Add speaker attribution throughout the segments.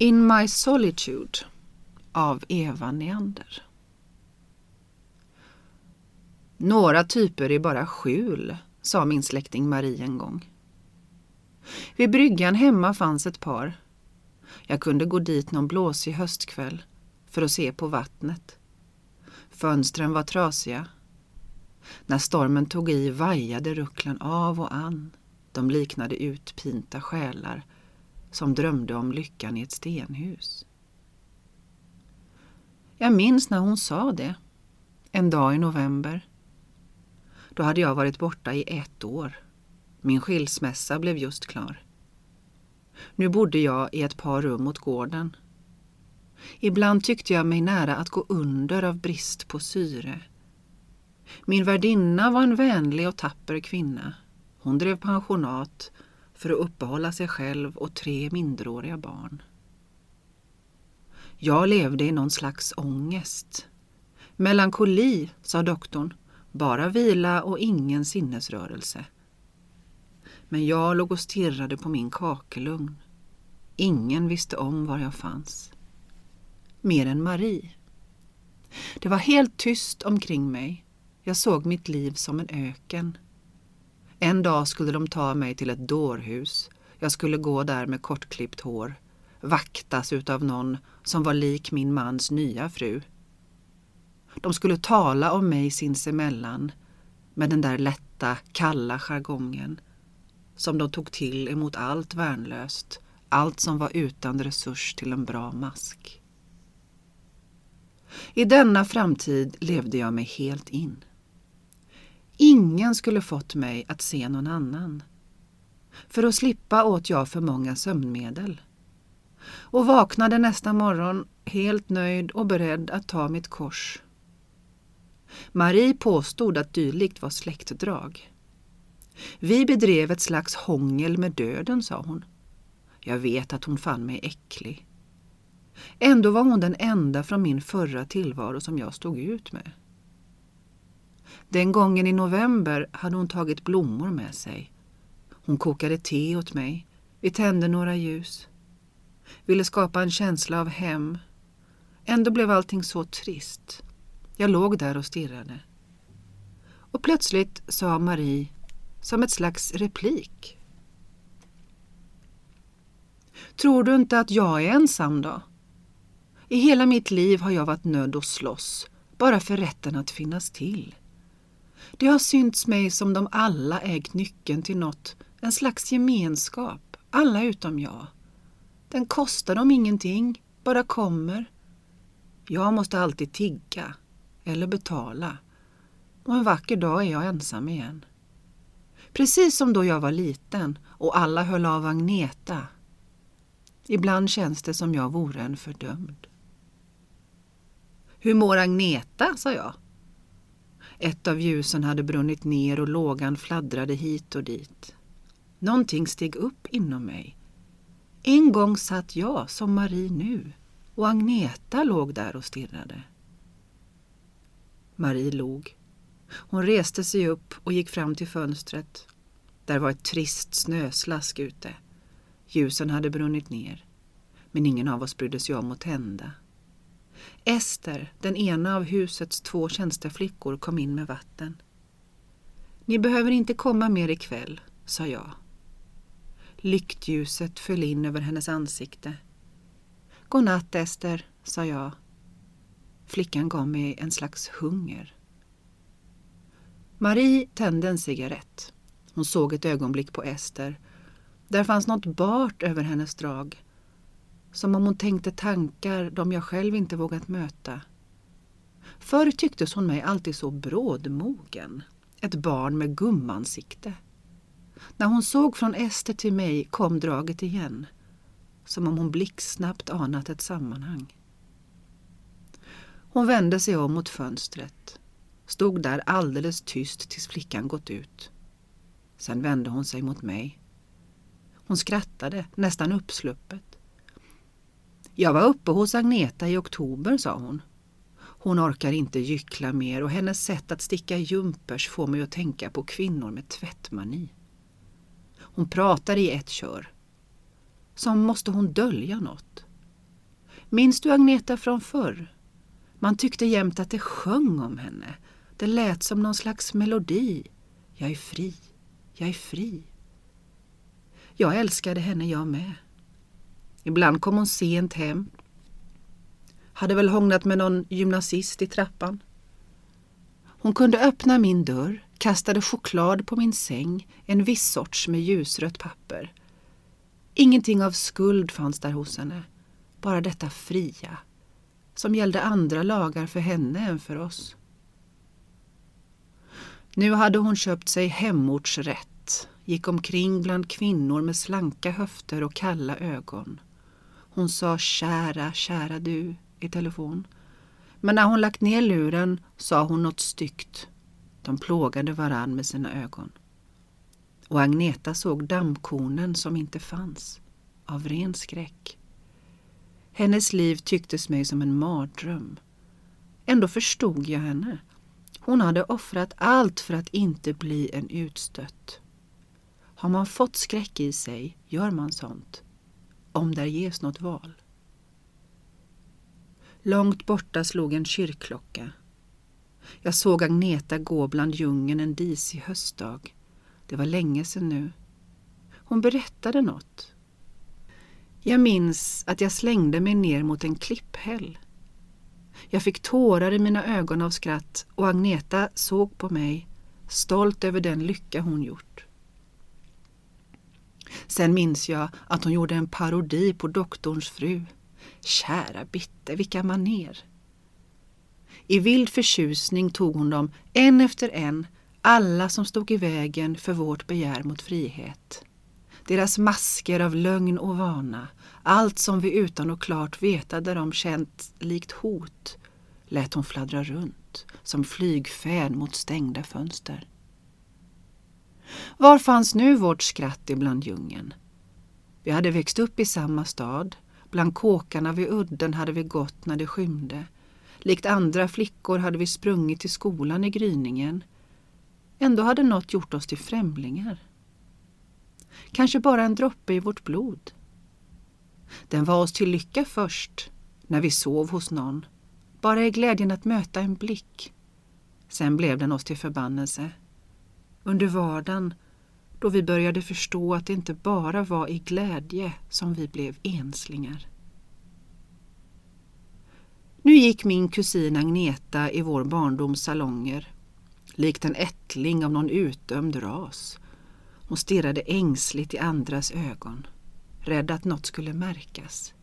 Speaker 1: In My Solitude av Eva Neander. Några typer är bara skjul, sa min släkting Marie en gång. Vid bryggan hemma fanns ett par. Jag kunde gå dit någon blåsig höstkväll för att se på vattnet. Fönstren var trasiga. När stormen tog i vajade rucklen av och an. De liknade utpinta själar som drömde om lyckan i ett stenhus. Jag minns när hon sa det, en dag i november. Då hade jag varit borta i ett år. Min skilsmässa blev just klar. Nu bodde jag i ett par rum mot gården. Ibland tyckte jag mig nära att gå under av brist på syre. Min värdinna var en vänlig och tapper kvinna. Hon drev pensionat för att uppehålla sig själv och tre minderåriga barn. Jag levde i någon slags ångest. Melankoli, sa doktorn, bara vila och ingen sinnesrörelse. Men jag låg och stirrade på min kakelugn. Ingen visste om var jag fanns. Mer än Marie. Det var helt tyst omkring mig. Jag såg mitt liv som en öken. En dag skulle de ta mig till ett dårhus. Jag skulle gå där med kortklippt hår, vaktas utav någon som var lik min mans nya fru. De skulle tala om mig sinsemellan med den där lätta, kalla jargongen som de tog till emot allt värnlöst, allt som var utan resurs till en bra mask. I denna framtid levde jag mig helt in. Ingen skulle fått mig att se någon annan. För att slippa åt jag för många sömnmedel. Och vaknade nästa morgon helt nöjd och beredd att ta mitt kors. Marie påstod att dylikt var släktdrag. Vi bedrev ett slags hångel med döden, sa hon. Jag vet att hon fann mig äcklig. Ändå var hon den enda från min förra tillvaro som jag stod ut med. Den gången i november hade hon tagit blommor med sig. Hon kokade te åt mig. Vi tände några ljus. Ville skapa en känsla av hem. Ändå blev allting så trist. Jag låg där och stirrade. Och plötsligt sa Marie, som ett slags replik. Tror du inte att jag är ensam då? I hela mitt liv har jag varit nödd att slåss, bara för rätten att finnas till. Det har synts mig som de alla ägt nyckeln till något, en slags gemenskap, alla utom jag. Den kostar dem ingenting, bara kommer. Jag måste alltid tigga, eller betala. Och en vacker dag är jag ensam igen. Precis som då jag var liten och alla höll av Agneta. Ibland känns det som jag vore en fördömd. Hur mår Agneta? sa jag. Ett av ljusen hade brunnit ner och lågan fladdrade hit och dit. Någonting steg upp inom mig. En gång satt jag som Marie nu och Agneta låg där och stirrade. Marie log. Hon reste sig upp och gick fram till fönstret. Där var ett trist snöslask ute. Ljusen hade brunnit ner. Men ingen av oss brydde sig om att tända. Ester, den ena av husets två tjänsteflickor, kom in med vatten. Ni behöver inte komma mer ikväll, sa jag. Lyktljuset föll in över hennes ansikte. Godnatt, Ester, sa jag. Flickan gav mig en slags hunger. Marie tände en cigarett. Hon såg ett ögonblick på Ester. Där fanns något bart över hennes drag. Som om hon tänkte tankar de jag själv inte vågat möta. Förr tycktes hon mig alltid så brådmogen. Ett barn med gummansikte. När hon såg från Ester till mig kom draget igen. Som om hon blixtsnabbt anat ett sammanhang. Hon vände sig om mot fönstret. Stod där alldeles tyst tills flickan gått ut. Sen vände hon sig mot mig. Hon skrattade, nästan uppsluppet. Jag var uppe hos Agneta i oktober, sa hon. Hon orkar inte gyckla mer och hennes sätt att sticka jumpers får mig att tänka på kvinnor med tvättmani. Hon pratar i ett kör. Som måste hon dölja något. Minns du Agneta från förr? Man tyckte jämt att det sjöng om henne. Det lät som någon slags melodi. Jag är fri, jag är fri. Jag älskade henne jag med. Ibland kom hon sent hem. Hade väl hångnat med någon gymnasist i trappan. Hon kunde öppna min dörr, kastade choklad på min säng, en viss sorts med ljusrött papper. Ingenting av skuld fanns där hos henne, bara detta fria, som gällde andra lagar för henne än för oss. Nu hade hon köpt sig hemortsrätt, gick omkring bland kvinnor med slanka höfter och kalla ögon. Hon sa kära, kära du i telefon. Men när hon lagt ner luren sa hon något styggt. De plågade varann med sina ögon. Och Agneta såg dammkornen som inte fanns, av ren skräck. Hennes liv tycktes mig som en mardröm. Ändå förstod jag henne. Hon hade offrat allt för att inte bli en utstött. Har man fått skräck i sig gör man sånt, om där ges något val. Långt borta slog en kyrkklocka. Jag såg Agneta gå bland djungeln en disig höstdag. Det var länge sedan nu. Hon berättade något. Jag minns att jag slängde mig ner mot en klipphäll. Jag fick tårar i mina ögon av skratt och Agneta såg på mig, stolt över den lycka hon gjort. Sen minns jag att hon gjorde en parodi på doktorns fru. Kära Bitte, vilka maner! I vild förtjusning tog hon dem en efter en, alla som stod i vägen för vårt begär mot frihet. Deras masker av lögn och vana, allt som vi utan och klart vetade de känt likt hot, lät hon fladdra runt som flygfän mot stängda fönster. Var fanns nu vårt skratt ibland djungeln? Vi hade växt upp i samma stad. Bland kåkarna vid udden hade vi gått när det skymde. Likt andra flickor hade vi sprungit till skolan i gryningen. Ändå hade något gjort oss till främlingar. Kanske bara en droppe i vårt blod. Den var oss till lycka först, när vi sov hos någon. Bara i glädjen att möta en blick. Sen blev den oss till förbannelse. Under vardagen, då vi började förstå att det inte bara var i glädje som vi blev enslingar. Nu gick min kusin Agneta i vår barndoms salonger, likt en ättling av någon utdömd ras. Hon stirrade ängsligt i andras ögon, rädd att något skulle märkas.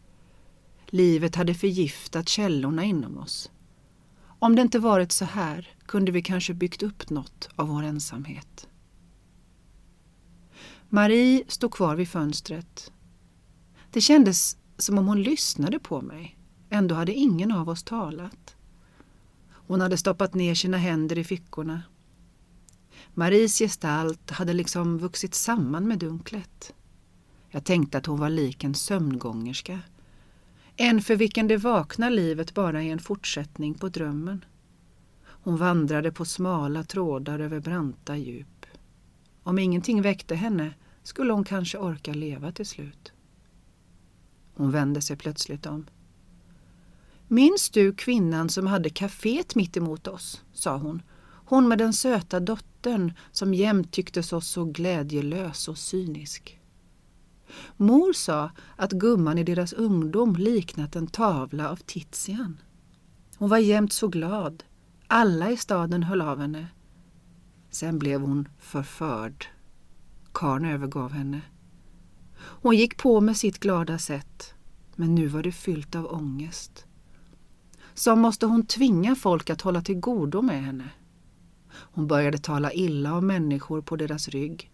Speaker 1: Livet hade förgiftat källorna inom oss. Om det inte varit så här kunde vi kanske byggt upp något av vår ensamhet. Marie stod kvar vid fönstret. Det kändes som om hon lyssnade på mig. Ändå hade ingen av oss talat. Hon hade stoppat ner sina händer i fickorna. Maries gestalt hade liksom vuxit samman med dunklet. Jag tänkte att hon var lik en sömngångerska. En för vilken det vakna livet bara är en fortsättning på drömmen. Hon vandrade på smala trådar över branta djup. Om ingenting väckte henne skulle hon kanske orka leva till slut. Hon vände sig plötsligt om. Minns du kvinnan som hade kaféet mitt emot oss? sa hon. Hon med den söta dottern som jämt tycktes oss så glädjelös och cynisk. Mor sa att gumman i deras ungdom liknat en tavla av Tizian. Hon var jämt så glad. Alla i staden höll av henne. Sen blev hon förförd. Karn övergav henne. Hon gick på med sitt glada sätt, men nu var det fyllt av ångest. Så måste hon tvinga folk att hålla till godo med henne. Hon började tala illa om människor på deras rygg.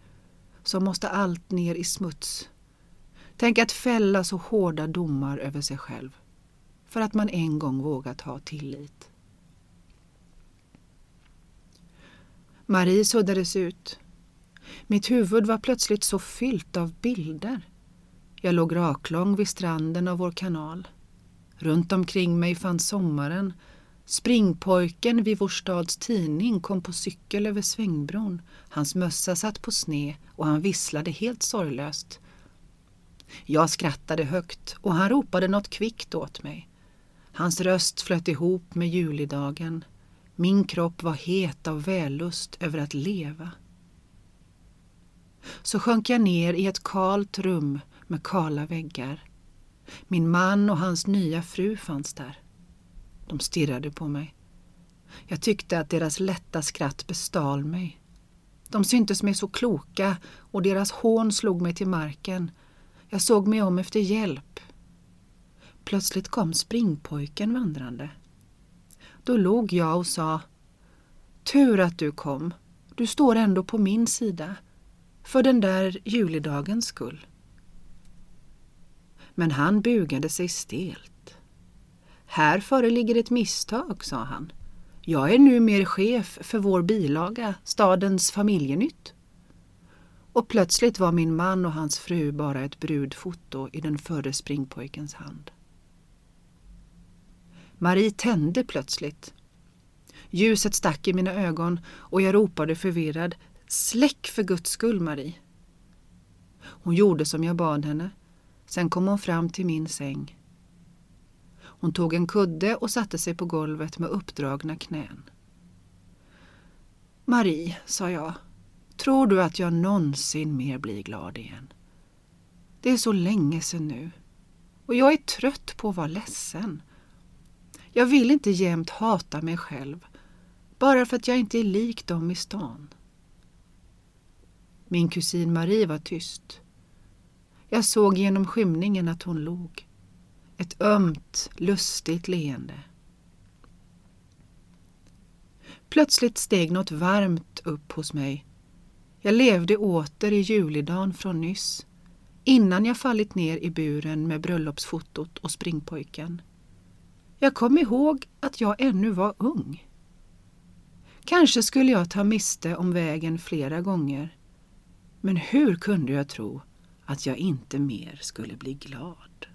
Speaker 1: Så måste allt ner i smuts. Tänk att fälla så hårda domar över sig själv. För att man en gång vågat ha tillit. Marie suddades ut. Mitt huvud var plötsligt så fyllt av bilder. Jag låg raklång vid stranden av vår kanal. Runt omkring mig fanns sommaren. Springpojken vid vår stads tidning kom på cykel över svängbron. Hans mössa satt på sne och han visslade helt sorglöst. Jag skrattade högt och han ropade något kvickt åt mig. Hans röst flöt ihop med julidagen. Min kropp var het av vällust över att leva. Så sjönk jag ner i ett kalt rum med kala väggar. Min man och hans nya fru fanns där. De stirrade på mig. Jag tyckte att deras lätta skratt bestal mig. De syntes mig så kloka och deras hån slog mig till marken. Jag såg mig om efter hjälp. Plötsligt kom springpojken vandrande. Då log jag och sa Tur att du kom. Du står ändå på min sida. För den där julidagens skull. Men han bugade sig stelt. Här föreligger ett misstag, sa han. Jag är numer chef för vår bilaga, stadens familjenytt. Och plötsligt var min man och hans fru bara ett brudfoto i den förre springpojkens hand. Marie tände plötsligt. Ljuset stack i mina ögon och jag ropade förvirrad Släck för guds skull, Marie! Hon gjorde som jag bad henne. Sen kom hon fram till min säng. Hon tog en kudde och satte sig på golvet med uppdragna knän. Marie, sa jag, tror du att jag någonsin mer blir glad igen? Det är så länge sedan nu. Och jag är trött på att vara ledsen. Jag vill inte jämt hata mig själv bara för att jag inte är lik dem i stan. Min kusin Marie var tyst. Jag såg genom skymningen att hon log. Ett ömt, lustigt leende. Plötsligt steg något varmt upp hos mig. Jag levde åter i julidagen från nyss, innan jag fallit ner i buren med bröllopsfotot och springpojken. Jag kom ihåg att jag ännu var ung. Kanske skulle jag ta miste om vägen flera gånger. Men hur kunde jag tro att jag inte mer skulle bli glad?